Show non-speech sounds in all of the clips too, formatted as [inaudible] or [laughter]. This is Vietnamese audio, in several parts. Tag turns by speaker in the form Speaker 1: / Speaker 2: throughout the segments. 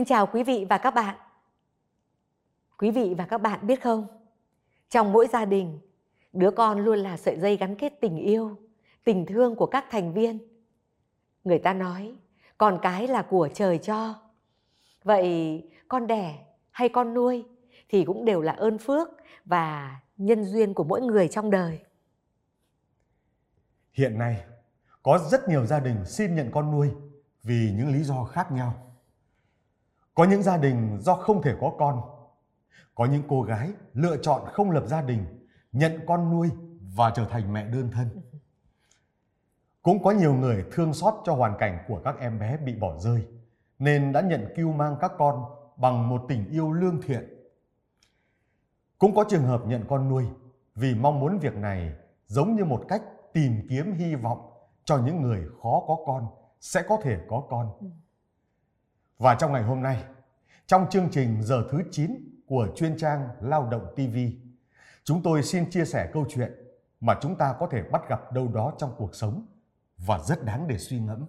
Speaker 1: Xin chào quý vị và các bạn. Quý vị và các bạn biết không, trong mỗi gia đình, đứa con luôn là sợi dây gắn kết tình yêu, tình thương của các thành viên. Người ta nói, con cái là của trời cho. Vậy con đẻ hay con nuôi thì cũng đều là ơn phước và nhân duyên của mỗi người trong đời.
Speaker 2: Hiện nay, có rất nhiều gia đình xin nhận con nuôi vì những lý do khác nhau. Có những gia đình do không thể có con. Có những cô gái lựa chọn không lập gia đình, nhận con nuôi và trở thành mẹ đơn thân. Cũng có nhiều người thương xót cho hoàn cảnh của các em bé bị bỏ rơi, nên đã nhận cưu mang các con bằng một tình yêu lương thiện. Cũng có trường hợp nhận con nuôi vì mong muốn việc này giống như một cách tìm kiếm hy vọng cho những người khó có con sẽ có thể có con. Ừ. Và trong ngày hôm nay, trong chương trình giờ thứ 9 của chuyên trang Lao động TV, chúng tôi xin chia sẻ câu chuyện mà chúng ta có thể bắt gặp đâu đó trong cuộc sống và rất đáng để suy ngẫm.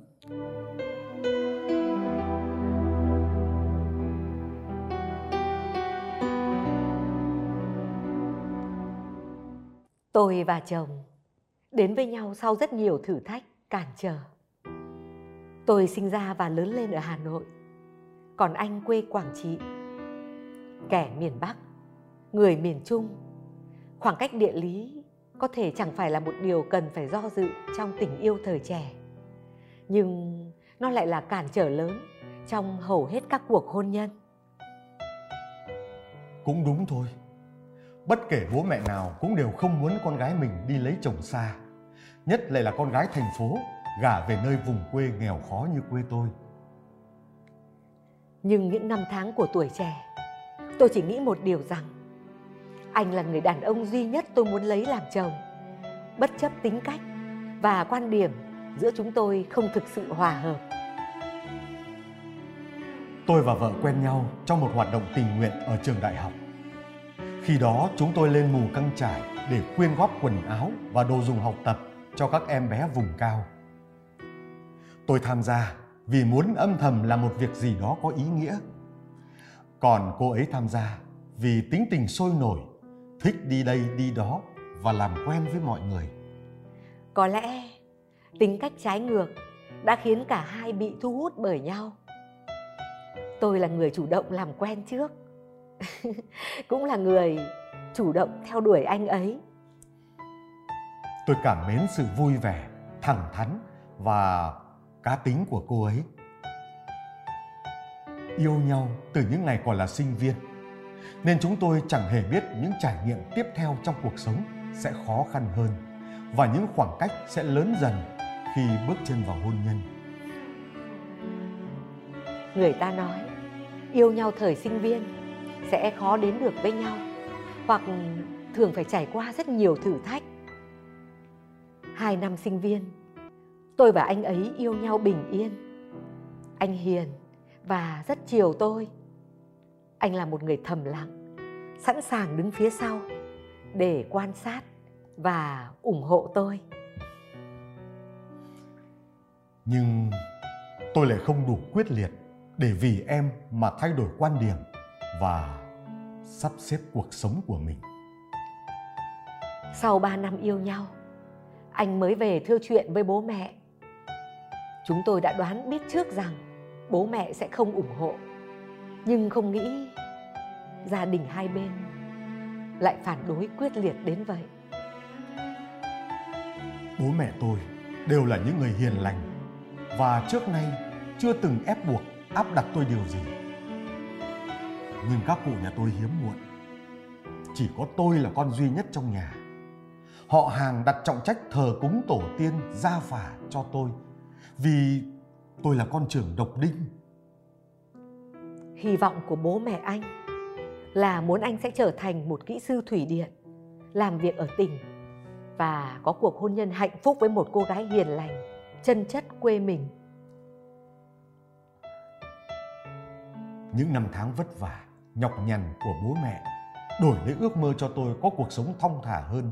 Speaker 1: Tôi và chồng đến với nhau sau rất nhiều thử thách, cản trở. Tôi sinh ra và lớn lên ở Hà Nội, còn anh quê Quảng Trị. Kẻ miền Bắc, người miền Trung, khoảng cách địa lý có thể chẳng phải là một điều cần phải do dự trong tình yêu thời trẻ. Nhưng nó lại là cản trở lớn trong hầu hết các cuộc hôn nhân.
Speaker 2: Cũng đúng thôi. Bất kể bố mẹ nào cũng đều không muốn con gái mình đi lấy chồng xa. Nhất lại là con gái thành phố gả về nơi vùng quê nghèo khó như quê tôi.
Speaker 1: Nhưng những năm tháng của tuổi trẻ, tôi chỉ nghĩ một điều rằng anh là người đàn ông duy nhất tôi muốn lấy làm chồng. Bất chấp tính cách và quan điểm giữa chúng tôi không thực sự hòa hợp.
Speaker 2: Tôi và vợ quen nhau trong một hoạt động tình nguyện ở trường đại học. Khi đó chúng tôi lên mù căng trải để quyên góp quần áo và đồ dùng học tập cho các em bé vùng cao. Tôi tham gia vì muốn âm thầm làm một việc gì đó có ý nghĩa. Còn cô ấy tham gia vì tính tình sôi nổi, thích đi đây đi đó và làm quen với mọi người.
Speaker 1: Có lẽ tính cách trái ngược đã khiến cả hai bị thu hút bởi nhau. Tôi là người chủ động làm quen trước. [laughs] Cũng là người chủ động theo đuổi anh ấy.
Speaker 2: Tôi cảm mến sự vui vẻ, thẳng thắn và cá tính của cô ấy. Yêu nhau từ những ngày còn là sinh viên, nên chúng tôi chẳng hề biết những trải nghiệm tiếp theo trong cuộc sống sẽ khó khăn hơn và những khoảng cách sẽ lớn dần khi bước chân vào hôn nhân.
Speaker 1: Người ta nói yêu nhau thời sinh viên sẽ khó đến được với nhau hoặc thường phải trải qua rất nhiều thử thách. Hai năm sinh viên, tôi và anh ấy yêu nhau bình yên. Anh hiền và rất chiều tôi. Anh là một người thầm lặng, sẵn sàng đứng phía sau để quan sát và ủng hộ tôi.
Speaker 2: Nhưng tôi lại không đủ quyết liệt để vì em mà thay đổi quan điểm và sắp xếp cuộc sống của mình.
Speaker 1: Sau 3 năm yêu nhau, anh mới về thưa chuyện với bố mẹ. Chúng tôi đã đoán biết trước rằng bố mẹ sẽ không ủng hộ. Nhưng không nghĩ gia đình hai bên lại phản đối quyết liệt đến vậy.
Speaker 2: Bố mẹ tôi đều là những người hiền lành và trước nay chưa từng ép buộc, áp đặt tôi điều gì. Nhưng các cụ nhà tôi hiếm muộn. Chỉ có tôi là con duy nhất trong nhà. Họ hàng đặt trọng trách thờ cúng tổ tiên gia phả cho tôi vì tôi là con trưởng độc đinh.
Speaker 1: Hy vọng của bố mẹ anh là muốn anh sẽ trở thành một kỹ sư thủy điện, làm việc ở tỉnh và có cuộc hôn nhân hạnh phúc với một cô gái hiền lành, chân chất quê mình.
Speaker 2: Những năm tháng vất vả, nhọc nhằn của bố mẹ đổi lấy ước mơ cho tôi có cuộc sống thong thả hơn.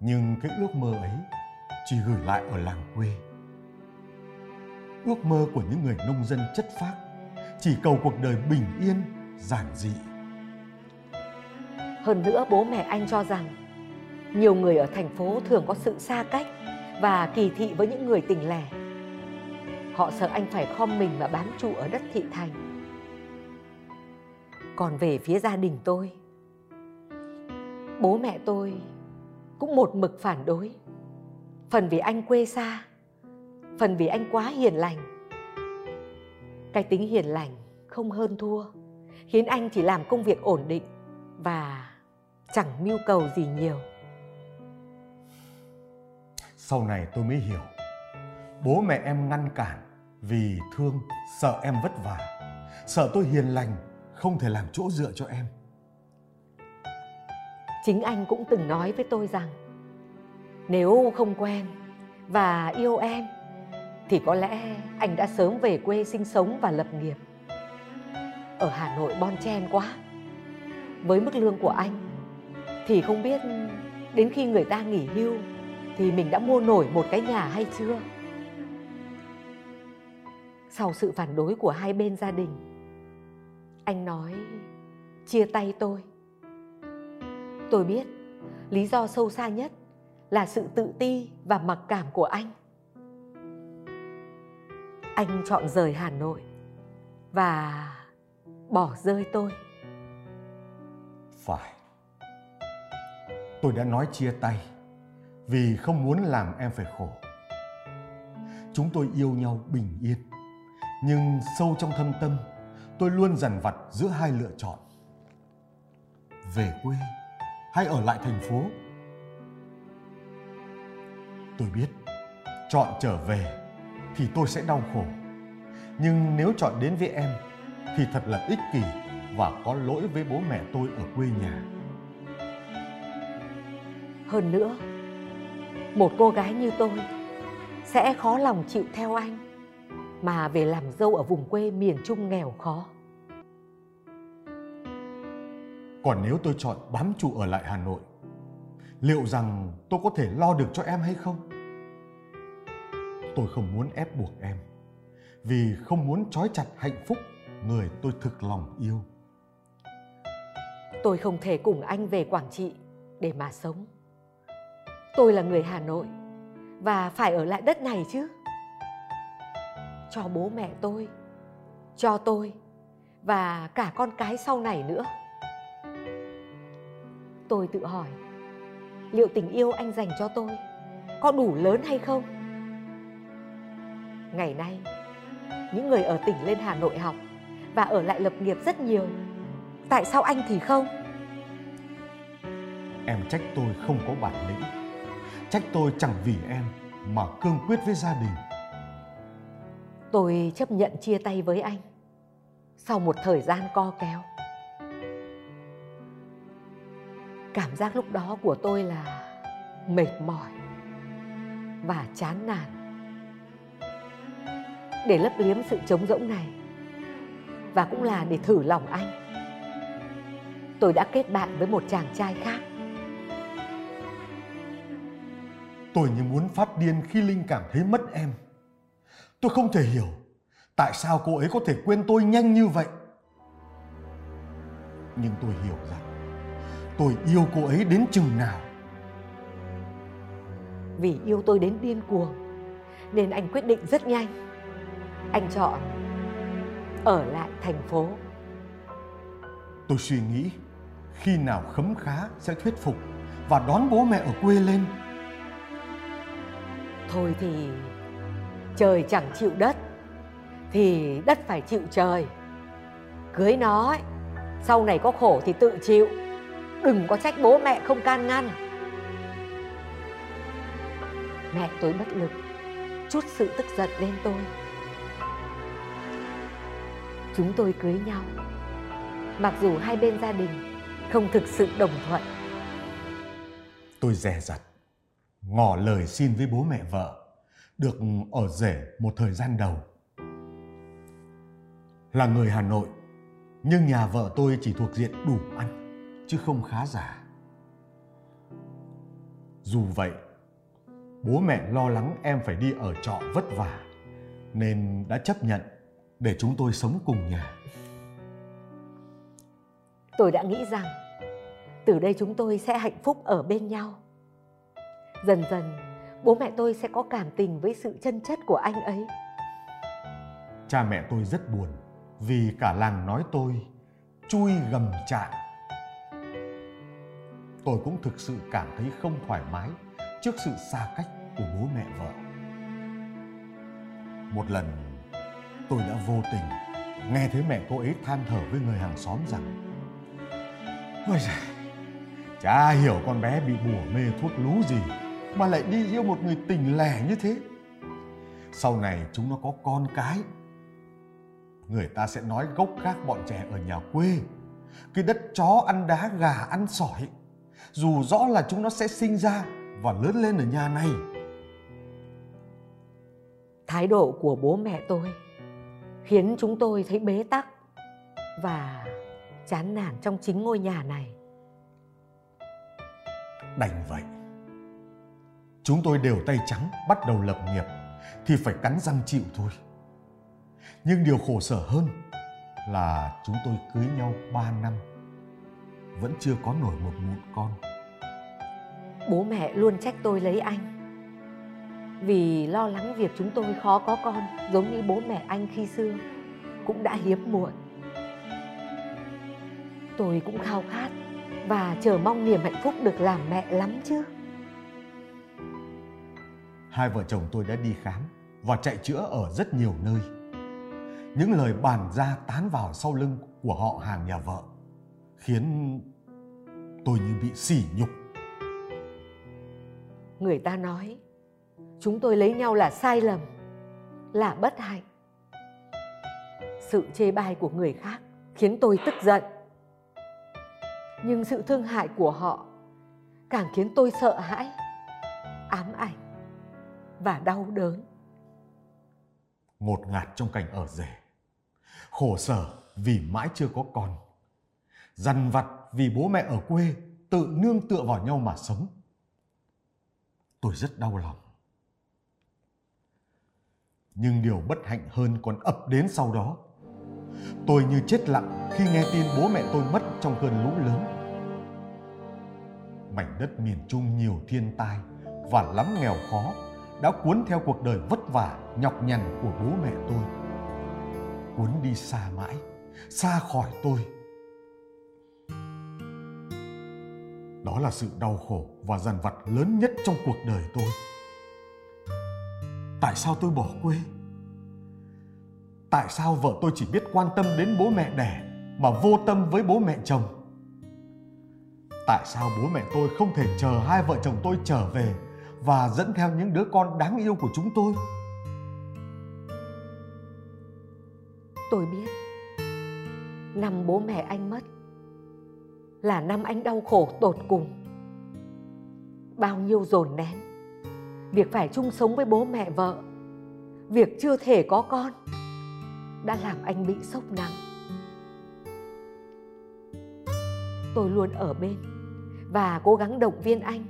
Speaker 2: Nhưng cái ước mơ ấy chỉ gửi lại ở làng quê. Ước mơ của những người nông dân chất phác chỉ cầu cuộc đời bình yên, giản dị.
Speaker 1: Hơn nữa bố mẹ anh cho rằng nhiều người ở thành phố thường có sự xa cách và kỳ thị với những người tỉnh lẻ. Họ sợ anh phải khom mình và bám trụ ở đất thị thành. Còn về phía gia đình tôi, bố mẹ tôi cũng một mực phản đối. Phần vì anh quê xa, phần vì anh quá hiền lành. Cái tính hiền lành không hơn thua, khiến anh chỉ làm công việc ổn định và chẳng mưu cầu gì nhiều.
Speaker 2: Sau này tôi mới hiểu, bố mẹ em ngăn cản vì thương, sợ em vất vả, sợ tôi hiền lành, không thể làm chỗ dựa cho em.
Speaker 1: Chính anh cũng từng nói với tôi rằng nếu không quen và yêu em thì có lẽ anh đã sớm về quê sinh sống và lập nghiệp. Ở Hà Nội bon chen quá. Với mức lương của anh thì không biết đến khi người ta nghỉ hưu thì mình đã mua nổi một cái nhà hay chưa. Sau sự phản đối của hai bên gia đình, anh nói chia tay tôi. Tôi biết lý do sâu xa nhất là sự tự ti và mặc cảm của anh. Anh chọn rời Hà Nội và bỏ rơi tôi.
Speaker 2: Phải. Tôi đã nói chia tay vì không muốn làm em phải khổ. Chúng tôi yêu nhau bình yên, nhưng sâu trong thâm tâm, tôi luôn dằn vặt giữa hai lựa chọn. Về quê hay ở lại thành phố? Tôi biết, chọn trở về thì tôi sẽ đau khổ. Nhưng nếu chọn đến với em thì thật là ích kỷ và có lỗi với bố mẹ tôi ở quê nhà.
Speaker 1: Hơn nữa, một cô gái như tôi sẽ khó lòng chịu theo anh mà về làm dâu ở vùng quê miền Trung nghèo khó.
Speaker 2: Còn nếu tôi chọn bám trụ ở lại Hà Nội, liệu rằng tôi có thể lo được cho em hay không? Tôi không muốn ép buộc em, vì không muốn trói chặt hạnh phúc người tôi thực lòng yêu.
Speaker 1: Tôi không thể cùng anh về Quảng Trị để mà sống. Tôi là người Hà Nội và phải ở lại đất này chứ. Cho bố mẹ tôi, cho tôi và cả con cái sau này nữa. Tôi tự hỏi, liệu tình yêu anh dành cho tôi có đủ lớn hay không? Ngày nay, những người ở tỉnh lên Hà Nội học và ở lại lập nghiệp rất nhiều. Tại sao anh thì không?
Speaker 2: Em trách tôi không có bản lĩnh. Trách tôi chẳng vì em mà cương quyết với gia đình.
Speaker 1: Tôi chấp nhận chia tay với anh sau một thời gian co kéo. Cảm giác lúc đó của tôi là mệt mỏi và chán nản. Để lấp liếm sự trống rỗng này và cũng là để thử lòng anh. Tôi đã kết bạn với một chàng trai khác.
Speaker 2: Tôi như muốn phát điên khi Linh cảm thấy mất em. Tôi không thể hiểu tại sao cô ấy có thể quên tôi nhanh như vậy. Nhưng tôi hiểu rằng tôi yêu cô ấy đến chừng nào.
Speaker 1: Vì yêu tôi đến điên cuồng nên anh quyết định rất nhanh. Anh chọn ở lại thành phố.
Speaker 2: Tôi suy nghĩ khi nào khấm khá sẽ thuyết phục và đón bố mẹ ở quê lên.
Speaker 1: Thôi thì trời chẳng chịu đất thì đất phải chịu trời. Cưới nó ấy, sau này có khổ thì tự chịu. Đừng có trách bố mẹ không can ngăn. Mẹ tôi bất lực, chút sự tức giận lên tôi. Chúng tôi cưới nhau. Mặc dù hai bên gia đình không thực sự đồng thuận.
Speaker 2: Tôi dè dặt, ngỏ lời xin với bố mẹ vợ, được ở rể một thời gian đầu. Là người Hà Nội, nhưng nhà vợ tôi chỉ thuộc diện đủ ăn, chứ không khá giả. Dù vậy, bố mẹ lo lắng em phải đi ở trọ vất vả, nên đã chấp nhận để chúng tôi sống cùng nhà.
Speaker 1: Tôi đã nghĩ rằng từ đây chúng tôi sẽ hạnh phúc ở bên nhau. Dần dần, bố mẹ tôi sẽ có cảm tình với sự chân chất của anh ấy.
Speaker 2: Cha mẹ tôi rất buồn vì cả làng nói tôi chui gầm trạng. Tôi cũng thực sự cảm thấy không thoải mái trước sự xa cách của bố mẹ vợ. Một lần tôi đã vô tình nghe thấy mẹ cô ấy than thở với người hàng xóm rằng Ôi giời, chả hiểu con bé bị bùa mê thuốc lú gì mà lại đi yêu một người tình lẻ như thế. Sau này chúng nó có con cái người ta sẽ nói gốc khác bọn trẻ ở nhà quê cái đất chó ăn đá gà ăn sỏi dù rõ là chúng nó sẽ sinh ra và lớn lên ở nhà này
Speaker 1: thái độ của bố mẹ tôi khiến chúng tôi thấy bế tắc và chán nản trong chính ngôi nhà này.
Speaker 2: Đành vậy. Chúng tôi đều tay trắng bắt đầu lập nghiệp thì phải cắn răng chịu thôi. Nhưng điều khổ sở hơn là chúng tôi cưới nhau 3 năm vẫn chưa có nổi một mụn con.
Speaker 1: Bố mẹ luôn trách tôi lấy anh vì lo lắng việc chúng tôi khó có con giống như bố mẹ anh khi xưa cũng đã hiếm muộn. Tôi cũng khao khát và chờ mong niềm hạnh phúc được làm mẹ lắm chứ.
Speaker 2: Hai vợ chồng tôi đã đi khám và chạy chữa ở rất nhiều nơi những lời bàn ra tán vào sau lưng của họ hàng nhà vợ khiến tôi như bị sỉ nhục
Speaker 1: người ta nói chúng tôi lấy nhau là sai lầm, là bất hạnh. Sự chê bai của người khác khiến tôi tức giận. Nhưng sự thương hại của họ càng khiến tôi sợ hãi, ám ảnh và đau đớn.
Speaker 2: Ngột ngạt trong cảnh ở rể, khổ sở vì mãi chưa có con, dằn vặt vì bố mẹ ở quê tự nương tựa vào nhau mà sống. Tôi rất đau lòng nhưng điều bất hạnh hơn còn ập đến sau đó. Tôi như chết lặng khi nghe tin bố mẹ tôi mất trong cơn lũ lớn. Mảnh đất miền trung nhiều thiên tai và lắm nghèo khó đã cuốn theo cuộc đời vất vả, nhọc nhằn của bố mẹ tôi. Cuốn đi xa mãi, xa khỏi tôi. Đó là sự đau khổ và dằn vặt lớn nhất trong cuộc đời tôi tại sao tôi bỏ quê? Tại sao vợ tôi chỉ biết quan tâm đến bố mẹ đẻ mà vô tâm với bố mẹ chồng? Tại sao bố mẹ tôi không thể chờ hai vợ chồng tôi trở về và dẫn theo những đứa con đáng yêu của chúng tôi?
Speaker 1: Tôi biết năm bố mẹ anh mất là năm anh đau khổ tột cùng. Bao nhiêu dồn nén việc phải chung sống với bố mẹ vợ. Việc chưa thể có con đã làm anh bị sốc nặng. Tôi luôn ở bên và cố gắng động viên anh.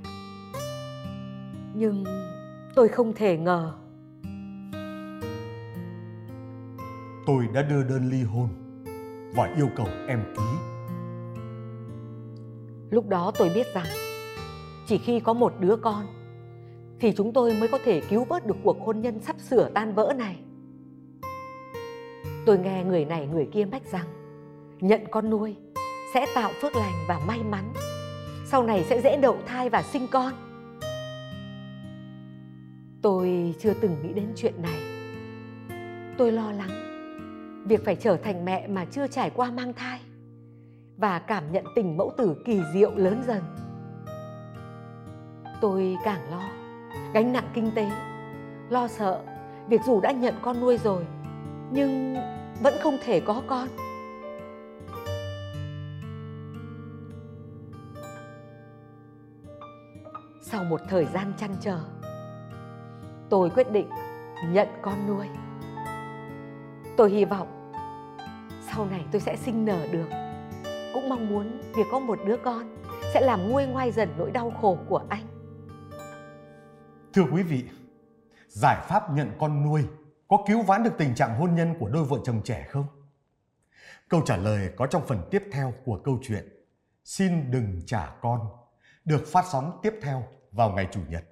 Speaker 1: Nhưng tôi không thể ngờ.
Speaker 2: Tôi đã đưa đơn ly hôn và yêu cầu em ký.
Speaker 1: Lúc đó tôi biết rằng chỉ khi có một đứa con thì chúng tôi mới có thể cứu vớt được cuộc hôn nhân sắp sửa tan vỡ này. Tôi nghe người này người kia mách rằng, nhận con nuôi sẽ tạo phước lành và may mắn. Sau này sẽ dễ đậu thai và sinh con. Tôi chưa từng nghĩ đến chuyện này. Tôi lo lắng, việc phải trở thành mẹ mà chưa trải qua mang thai và cảm nhận tình mẫu tử kỳ diệu lớn dần tôi càng lo gánh nặng kinh tế, lo sợ việc dù đã nhận con nuôi rồi, nhưng vẫn không thể có con. Sau một thời gian chăn trở, tôi quyết định nhận con nuôi. Tôi hy vọng sau này tôi sẽ sinh nở được. Cũng mong muốn việc có một đứa con sẽ làm nguôi ngoai dần nỗi đau khổ của anh
Speaker 2: thưa quý vị, giải pháp nhận con nuôi có cứu vãn được tình trạng hôn nhân của đôi vợ chồng trẻ không? Câu trả lời có trong phần tiếp theo của câu chuyện, Xin đừng trả con, được phát sóng tiếp theo vào ngày Chủ nhật.